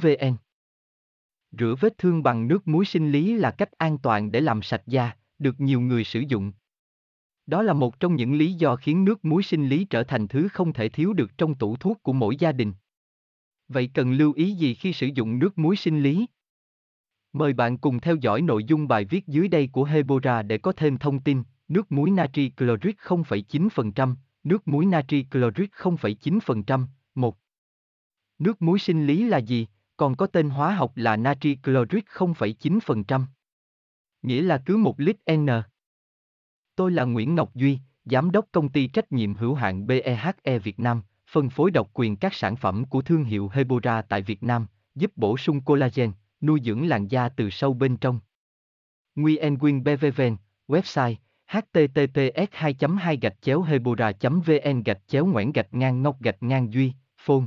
vn rửa vết thương bằng nước muối sinh lý là cách an toàn để làm sạch da được nhiều người sử dụng đó là một trong những lý do khiến nước muối sinh lý trở thành thứ không thể thiếu được trong tủ thuốc của mỗi gia đình. Vậy cần lưu ý gì khi sử dụng nước muối sinh lý? Mời bạn cùng theo dõi nội dung bài viết dưới đây của Hebora để có thêm thông tin. Nước muối natri chloric 0,9%, nước muối natri chloric 0,9%, 1. Nước muối sinh lý là gì? Còn có tên hóa học là natri chloric 0,9%. Nghĩa là cứ 1 lít N. Tôi là Nguyễn Ngọc Duy, Giám đốc công ty trách nhiệm hữu hạn BEHE Việt Nam, phân phối độc quyền các sản phẩm của thương hiệu Hebora tại Việt Nam, giúp bổ sung collagen, nuôi dưỡng làn da từ sâu bên trong. Nguyen Nguyen BVVN, website https 2 2 hebora vn gạch chéo ngoãn gạch ngang ngọc gạch ngang duy phone